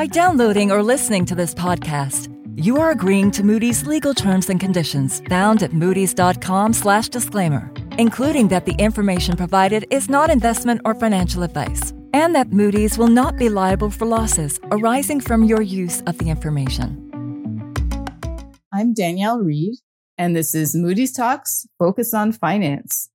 By downloading or listening to this podcast, you are agreeing to Moody's legal terms and conditions found at moodys.com/disclaimer, including that the information provided is not investment or financial advice, and that Moody's will not be liable for losses arising from your use of the information. I'm Danielle Reed, and this is Moody's Talks Focus on Finance.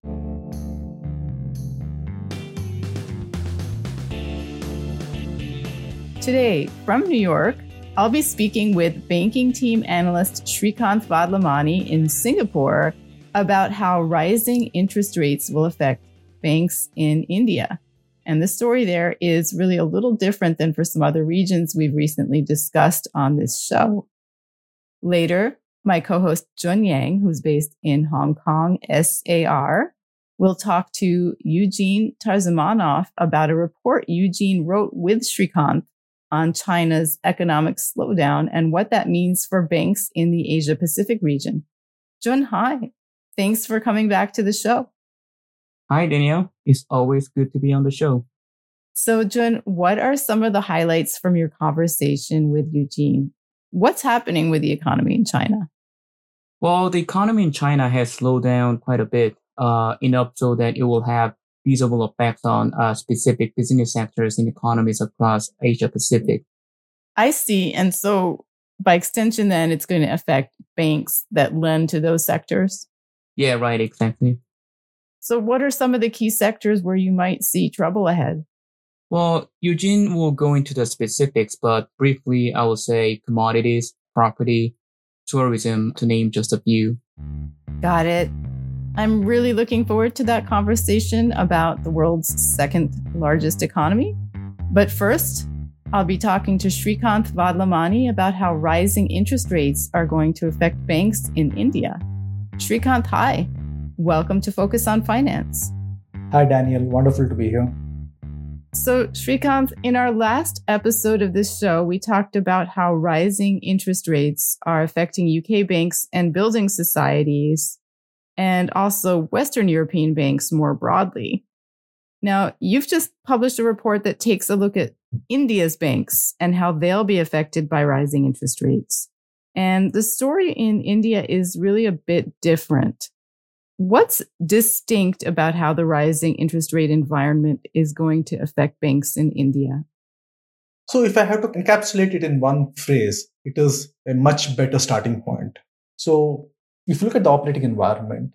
Today, from New York, I'll be speaking with banking team analyst Srikanth Vadlamani in Singapore about how rising interest rates will affect banks in India. And the story there is really a little different than for some other regions we've recently discussed on this show. Later, my co-host Jun Yang, who's based in Hong Kong, SAR, will talk to Eugene Tarzimanov about a report Eugene wrote with Srikanth on China's economic slowdown and what that means for banks in the Asia Pacific region. Jun, hi. Thanks for coming back to the show. Hi, Danielle. It's always good to be on the show. So, Jun, what are some of the highlights from your conversation with Eugene? What's happening with the economy in China? Well, the economy in China has slowed down quite a bit, uh, enough so that it will have visible effects on uh, specific business sectors and economies across Asia Pacific. I see. And so by extension, then it's going to affect banks that lend to those sectors. Yeah, right. Exactly. So what are some of the key sectors where you might see trouble ahead? Well, Eugene will go into the specifics, but briefly, I will say commodities, property, tourism, to name just a few. Got it. I'm really looking forward to that conversation about the world's second largest economy. But first, I'll be talking to Srikanth Vadlamani about how rising interest rates are going to affect banks in India. Srikanth, hi. Welcome to Focus on Finance. Hi, Danielle. Wonderful to be here. So, Srikanth, in our last episode of this show, we talked about how rising interest rates are affecting UK banks and building societies and also Western European banks more broadly. Now, you've just published a report that takes a look at India's banks and how they'll be affected by rising interest rates. And the story in India is really a bit different. What's distinct about how the rising interest rate environment is going to affect banks in India? So, if I have to encapsulate it in one phrase, it is a much better starting point. So, if you look at the operating environment,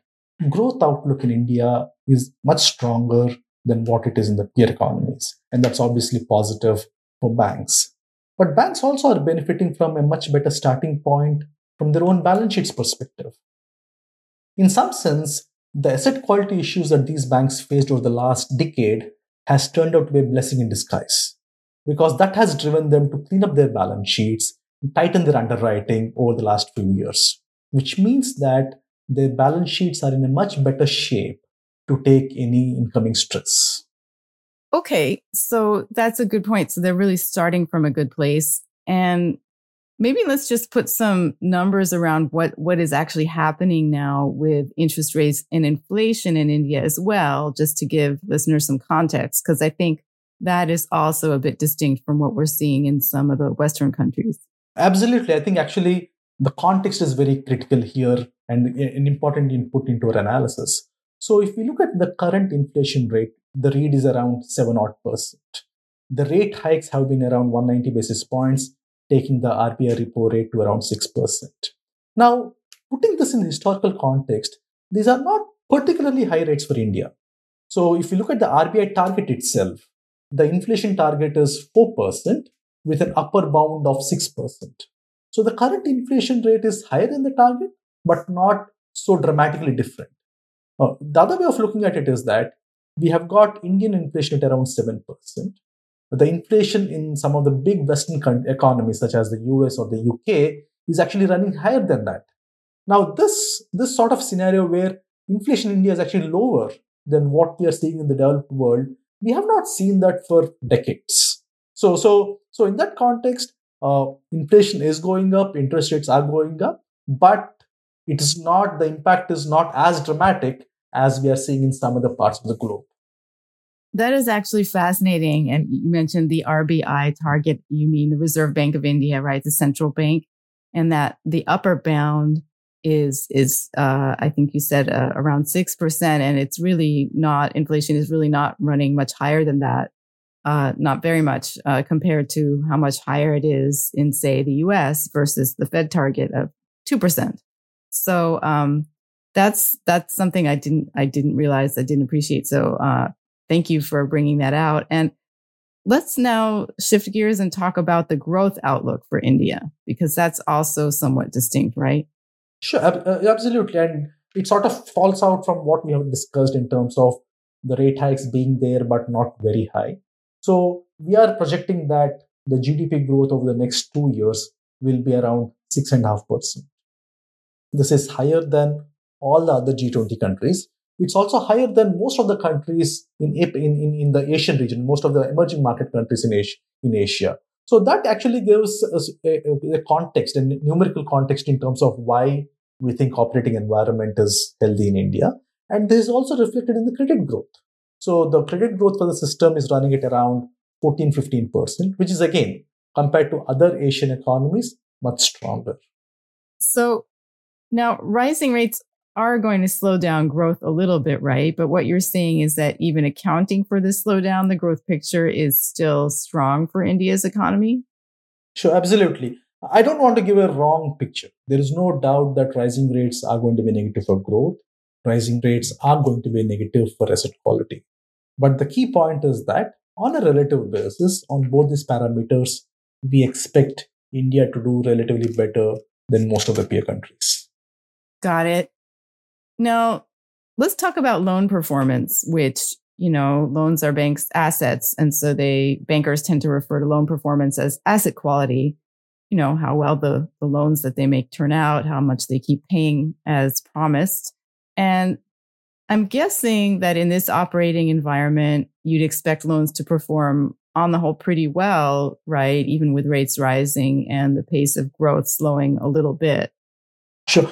growth outlook in India is much stronger than what it is in the peer economies. And that's obviously positive for banks. But banks also are benefiting from a much better starting point from their own balance sheets perspective. In some sense, the asset quality issues that these banks faced over the last decade has turned out to be a blessing in disguise because that has driven them to clean up their balance sheets, tighten their underwriting over the last few years which means that their balance sheets are in a much better shape to take any incoming stress. Okay, so that's a good point. So they're really starting from a good place. And maybe let's just put some numbers around what, what is actually happening now with interest rates and inflation in India as well, just to give listeners some context, because I think that is also a bit distinct from what we're seeing in some of the Western countries. Absolutely. I think actually the context is very critical here and an important input into our analysis. So if we look at the current inflation rate, the read is around 7 odd percent. The rate hikes have been around 190 basis points, taking the RBI repo rate to around 6%. Now, putting this in historical context, these are not particularly high rates for India. So if you look at the RBI target itself, the inflation target is 4% with an upper bound of 6%. So the current inflation rate is higher than the target, but not so dramatically different. Uh, the other way of looking at it is that we have got Indian inflation at around 7%. The inflation in some of the big Western economies, such as the US or the UK, is actually running higher than that. Now, this, this sort of scenario where inflation in India is actually lower than what we are seeing in the developed world, we have not seen that for decades. So, so, so in that context, uh, inflation is going up, interest rates are going up, but it is not, the impact is not as dramatic as we are seeing in some other parts of the globe. that is actually fascinating. And you mentioned the RBI target. You mean the Reserve Bank of India, right? The central bank and that the upper bound is, is, uh, I think you said uh, around 6%. And it's really not, inflation is really not running much higher than that. Uh, not very much, uh, compared to how much higher it is in, say, the US versus the Fed target of 2%. So, um, that's, that's something I didn't, I didn't realize, I didn't appreciate. So, uh, thank you for bringing that out. And let's now shift gears and talk about the growth outlook for India, because that's also somewhat distinct, right? Sure, uh, absolutely. And it sort of falls out from what we have discussed in terms of the rate hikes being there, but not very high. So we are projecting that the GDP growth over the next two years will be around 6.5%. This is higher than all the other G20 countries it's also higher than most of the countries in, in, in, the Asian region, most of the emerging market countries in Asia. In Asia. So that actually gives us a, a context and numerical context in terms of why we think operating environment is healthy in India. And this is also reflected in the credit growth. So the credit growth for the system is running at around 14, 15%, which is again, compared to other Asian economies, much stronger. So now rising rates are going to slow down growth a little bit, right? But what you're saying is that even accounting for the slowdown, the growth picture is still strong for India's economy? Sure, absolutely. I don't want to give a wrong picture. There is no doubt that rising rates are going to be negative for growth. Rising rates are going to be negative for asset quality. But the key point is that on a relative basis, on both these parameters, we expect India to do relatively better than most of the peer countries. Got it. Now, let's talk about loan performance, which, you know, loans are banks' assets. And so they, bankers tend to refer to loan performance as asset quality. You know, how well the, the loans that they make turn out, how much they keep paying as promised. And I'm guessing that in this operating environment, you'd expect loans to perform on the whole pretty well, right? Even with rates rising and the pace of growth slowing a little bit. Sure.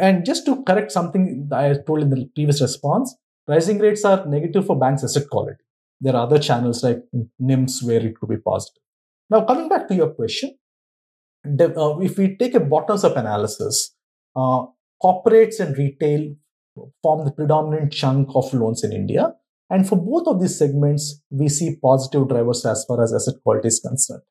And just to correct something I told in the previous response, rising rates are negative for banks' asset quality. There are other channels like NIMS where it could be positive. Now, coming back to your question, uh, if we take a bottoms up analysis, uh, corporates and retail form the predominant chunk of loans in India. And for both of these segments, we see positive drivers as far as asset quality is concerned.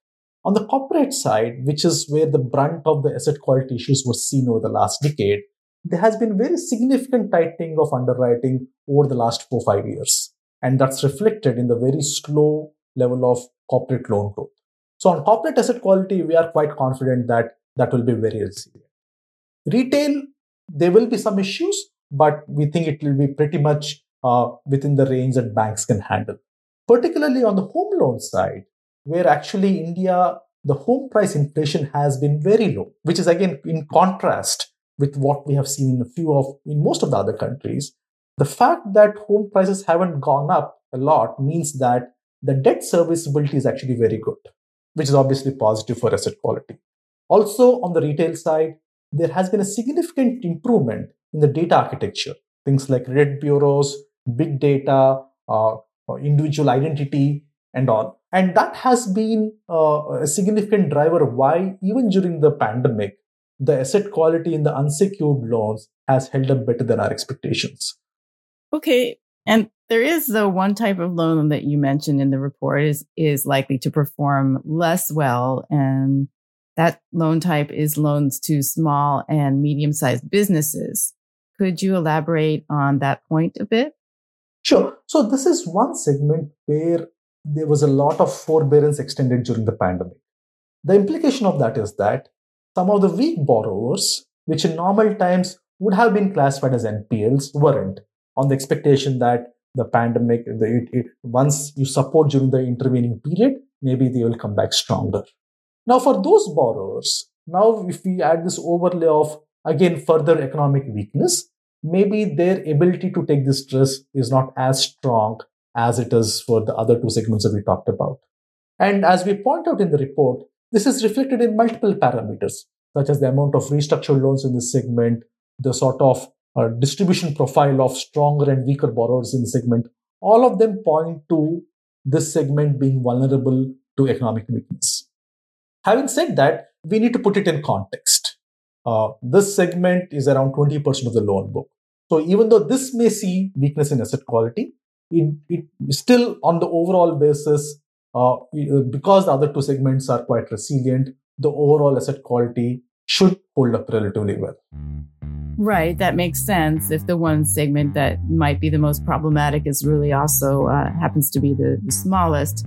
On the corporate side, which is where the brunt of the asset quality issues were seen over the last decade, there has been very significant tightening of underwriting over the last four, five years. And that's reflected in the very slow level of corporate loan growth. So on corporate asset quality, we are quite confident that that will be very resilient. Retail, there will be some issues, but we think it will be pretty much uh, within the range that banks can handle. Particularly on the home loan side, where actually India, the home price inflation has been very low, which is again in contrast with what we have seen in a few of, in most of the other countries. The fact that home prices haven't gone up a lot means that the debt serviceability is actually very good, which is obviously positive for asset quality. Also, on the retail side, there has been a significant improvement in the data architecture. Things like red bureaus, big data, uh, individual identity, and all. And that has been uh, a significant driver why, even during the pandemic, the asset quality in the unsecured loans has held up better than our expectations. Okay. And there is the one type of loan that you mentioned in the report is, is likely to perform less well. And that loan type is loans to small and medium sized businesses. Could you elaborate on that point a bit? Sure. So this is one segment where there was a lot of forbearance extended during the pandemic. The implication of that is that some of the weak borrowers, which in normal times would have been classified as NPLs, weren't, on the expectation that the pandemic, the, it, it, once you support during the intervening period, maybe they will come back stronger. Now, for those borrowers, now if we add this overlay of again further economic weakness, maybe their ability to take this stress is not as strong as it is for the other two segments that we talked about. And as we point out in the report, this is reflected in multiple parameters, such as the amount of restructured loans in this segment, the sort of uh, distribution profile of stronger and weaker borrowers in the segment. all of them point to this segment being vulnerable to economic weakness. Having said that, we need to put it in context. Uh, this segment is around 20% of the loan book. So even though this may see weakness in asset quality, it, it still on the overall basis, uh, because the other two segments are quite resilient, the overall asset quality should hold up relatively well. Right, that makes sense. If the one segment that might be the most problematic is really also uh, happens to be the, the, smallest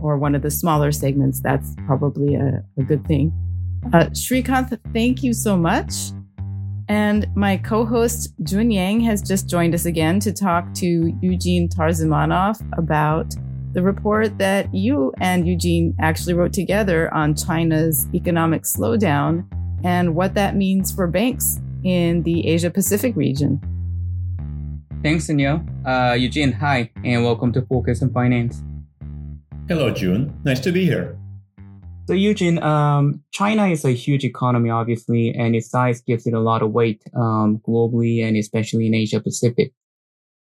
or one of the smaller segments, that's probably a, a good thing. Uh, Srikanth, thank you so much. And my co host, Jun Yang, has just joined us again to talk to Eugene Tarzimanov about the report that you and Eugene actually wrote together on China's economic slowdown and what that means for banks in the Asia Pacific region. Thanks, Danielle. Uh, Eugene, hi, and welcome to Focus on Finance. Hello, Jun. Nice to be here. So Eugene, um, China is a huge economy, obviously, and its size gives it a lot of weight um, globally and especially in Asia Pacific.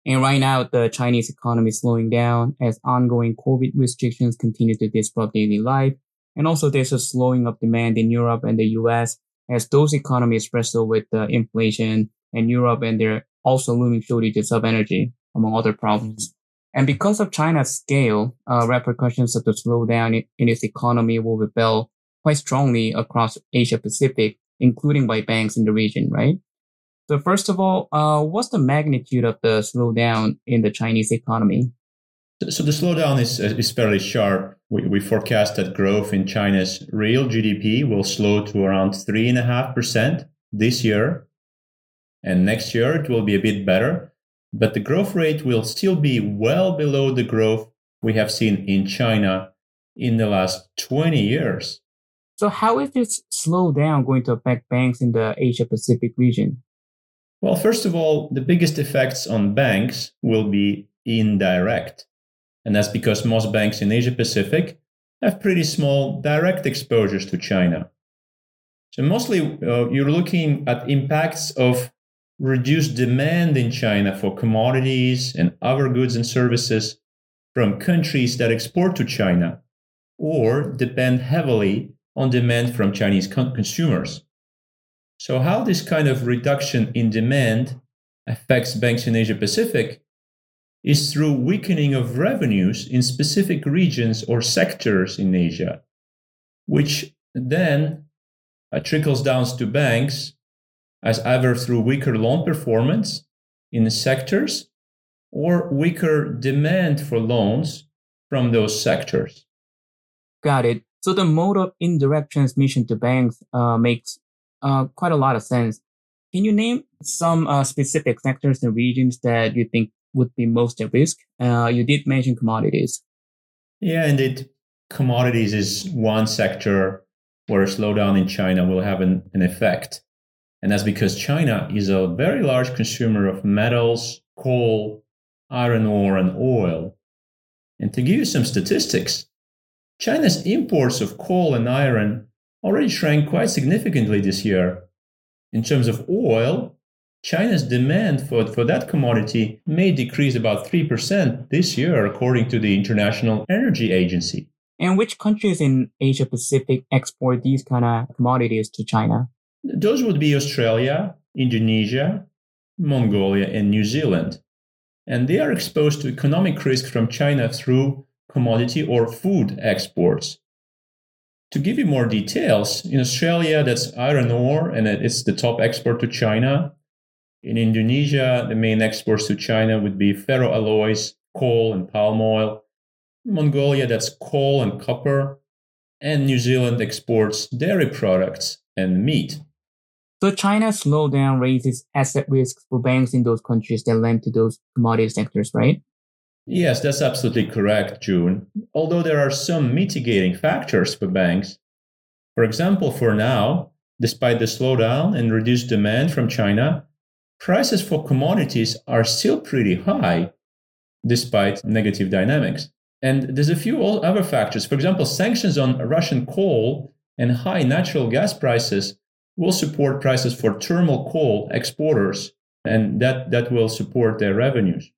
And right now, the Chinese economy is slowing down as ongoing COVID restrictions continue to disrupt daily life. And also there's a slowing of demand in Europe and the US as those economies wrestle with the inflation and Europe and their also looming shortages of energy, among other problems. And because of China's scale, uh, repercussions of the slowdown in, its economy will be felt quite strongly across Asia Pacific, including by banks in the region, right? So first of all, uh, what's the magnitude of the slowdown in the Chinese economy? So the slowdown is, is fairly sharp. We, we forecast that growth in China's real GDP will slow to around 3.5% this year. And next year, it will be a bit better but the growth rate will still be well below the growth we have seen in China in the last 20 years. So, how is this slowdown going to affect banks in the Asia Pacific region? Well, first of all, the biggest effects on banks will be indirect. And that's because most banks in Asia Pacific have pretty small direct exposures to China. So, mostly uh, you're looking at impacts of reduced demand in China for commodities and other goods and services from countries that export to China or depend heavily on demand from Chinese con- consumers. So, how this kind of reduction in demand affects banks in Asia Pacific is through weakening of revenues in specific regions or sectors in Asia, which then uh, trickles down to banks as either through weaker loan performance in the sectors or weaker demand for loans from those sectors. Got it. So the mode of indirect transmission to banks uh, makes uh, quite a lot of sense. Can you name some uh, specific sectors and regions that you think would be most at risk? Uh, you did mention commodities. Yeah, indeed. Commodities is one sector where a slowdown in China will have an, an effect. And that's because China is a very large consumer of metals, coal, iron ore, and oil. And to give you some statistics, China's imports of coal and iron already shrank quite significantly this year. In terms of oil, China's demand for, for that commodity may decrease about 3% this year, according to the International Energy Agency. And which countries in Asia Pacific export these kind of commodities to China? Those would be Australia, Indonesia, Mongolia, and New Zealand. And they are exposed to economic risk from China through commodity or food exports. To give you more details, in Australia, that's iron ore, and it's the top export to China. In Indonesia, the main exports to China would be ferroalloys, coal, and palm oil. Mongolia, that's coal and copper. And New Zealand exports dairy products and meat. So China's slowdown raises asset risks for banks in those countries that lend to those commodity sectors, right? Yes, that's absolutely correct, Jun. Although there are some mitigating factors for banks. For example, for now, despite the slowdown and reduced demand from China, prices for commodities are still pretty high despite negative dynamics. And there's a few other factors. For example, sanctions on Russian coal and high natural gas prices will support prices for thermal coal exporters, and that, that will support their revenues.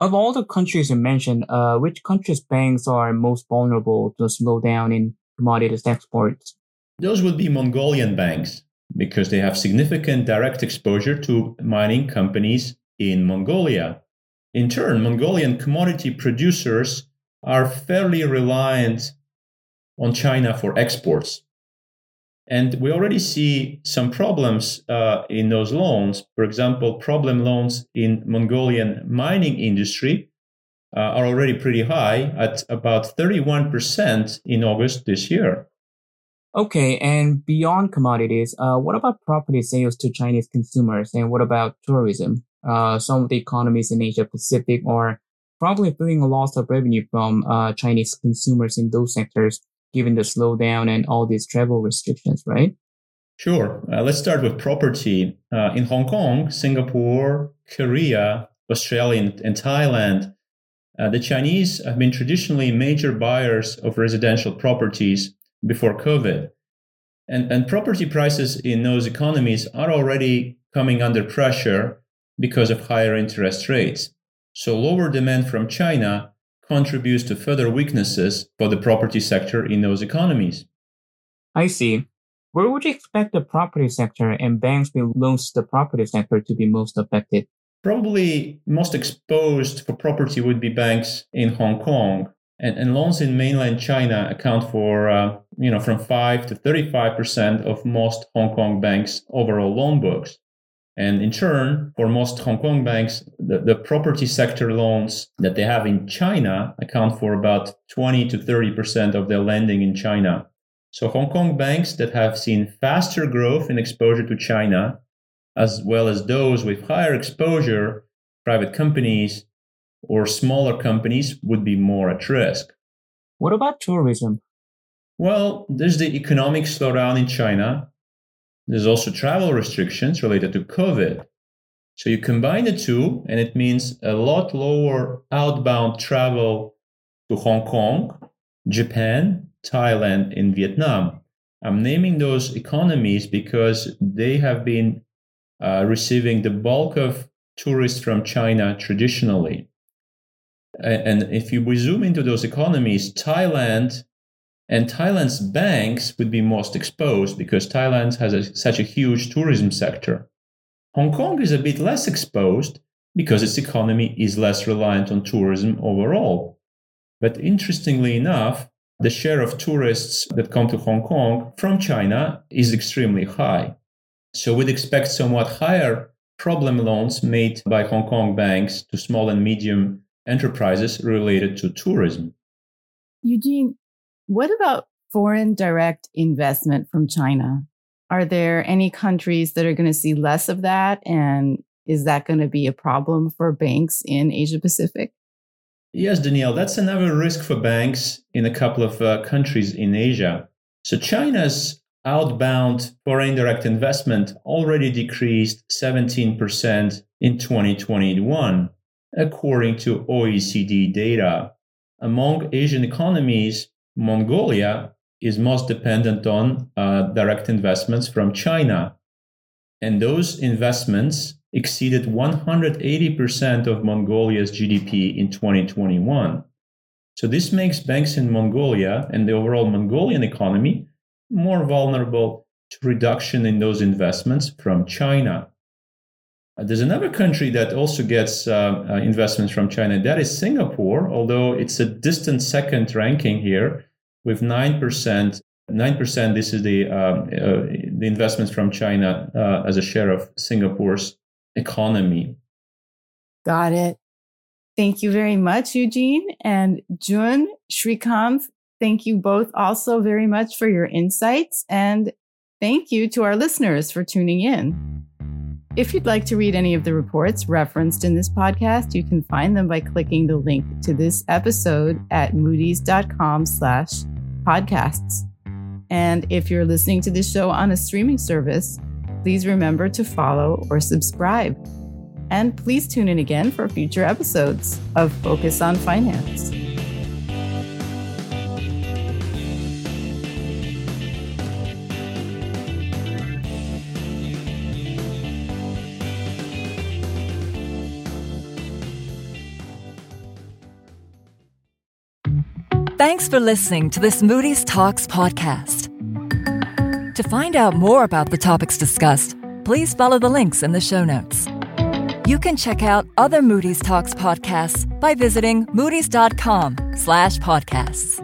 Of all the countries you mentioned, uh, which countries' banks are most vulnerable to a slowdown in commodities exports? Those would be Mongolian banks because they have significant direct exposure to mining companies in Mongolia. In turn, Mongolian commodity producers are fairly reliant on China for exports. And we already see some problems uh, in those loans. For example, problem loans in Mongolian mining industry uh, are already pretty high at about 31% in August this year. Okay, and beyond commodities, uh, what about property sales to Chinese consumers, and what about tourism? Uh, some of the economies in Asia Pacific are probably feeling a loss of revenue from uh, Chinese consumers in those sectors given the slowdown and all these travel restrictions, right? Sure. Uh, let's start with property. Uh, in Hong Kong, Singapore, Korea, Australia, and, and Thailand, uh, the Chinese have been traditionally major buyers of residential properties before COVID. And, and property prices in those economies are already coming under pressure because of higher interest rates. So, lower demand from China contributes to further weaknesses for the property sector in those economies. I see. Where would you expect the property sector and banks with loans to the property sector to be most affected? Probably most exposed for property would be banks in Hong Kong. And, and loans in mainland China account for, uh, you know, from 5 to 35% of most Hong Kong banks' overall loan books. And in turn, for most Hong Kong banks, the, the property sector loans that they have in China account for about 20 to 30% of their lending in China. So Hong Kong banks that have seen faster growth in exposure to China, as well as those with higher exposure, private companies or smaller companies would be more at risk. What about tourism? Well, there's the economic slowdown in China there's also travel restrictions related to COVID. So you combine the two, and it means a lot lower outbound travel to Hong Kong, Japan, Thailand, and Vietnam. I'm naming those economies because they have been uh, receiving the bulk of tourists from China traditionally. And if you zoom into those economies, Thailand and Thailand's banks would be most exposed because Thailand has a, such a huge tourism sector. Hong Kong is a bit less exposed because its economy is less reliant on tourism overall. But interestingly enough, the share of tourists that come to Hong Kong from China is extremely high. So we'd expect somewhat higher problem loans made by Hong Kong banks to small and medium enterprises related to tourism. Eugene, what about foreign direct investment from China? Are there any countries that are going to see less of that? And is that going to be a problem for banks in Asia Pacific? Yes, Danielle, that's another risk for banks in a couple of uh, countries in Asia. So China's outbound foreign direct investment already decreased 17% in 2021, according to OECD data. Among Asian economies, Mongolia is most dependent on uh, direct investments from China. And those investments exceeded 180% of Mongolia's GDP in 2021. So this makes banks in Mongolia and the overall Mongolian economy more vulnerable to reduction in those investments from China. Uh, there's another country that also gets uh, uh, investments from China. That is Singapore, although it's a distant second ranking here with 9%. 9% this is the, um, uh, the investments from China uh, as a share of Singapore's economy. Got it. Thank you very much, Eugene. And Jun, Srikanth, thank you both also very much for your insights. And thank you to our listeners for tuning in. If you'd like to read any of the reports referenced in this podcast, you can find them by clicking the link to this episode at moodys.com slash podcasts. And if you're listening to this show on a streaming service, please remember to follow or subscribe. And please tune in again for future episodes of Focus on Finance. Thanks for listening to this Moody's Talks podcast. To find out more about the topics discussed, please follow the links in the show notes. You can check out other Moody's Talks podcasts by visiting moodys.com slash podcasts.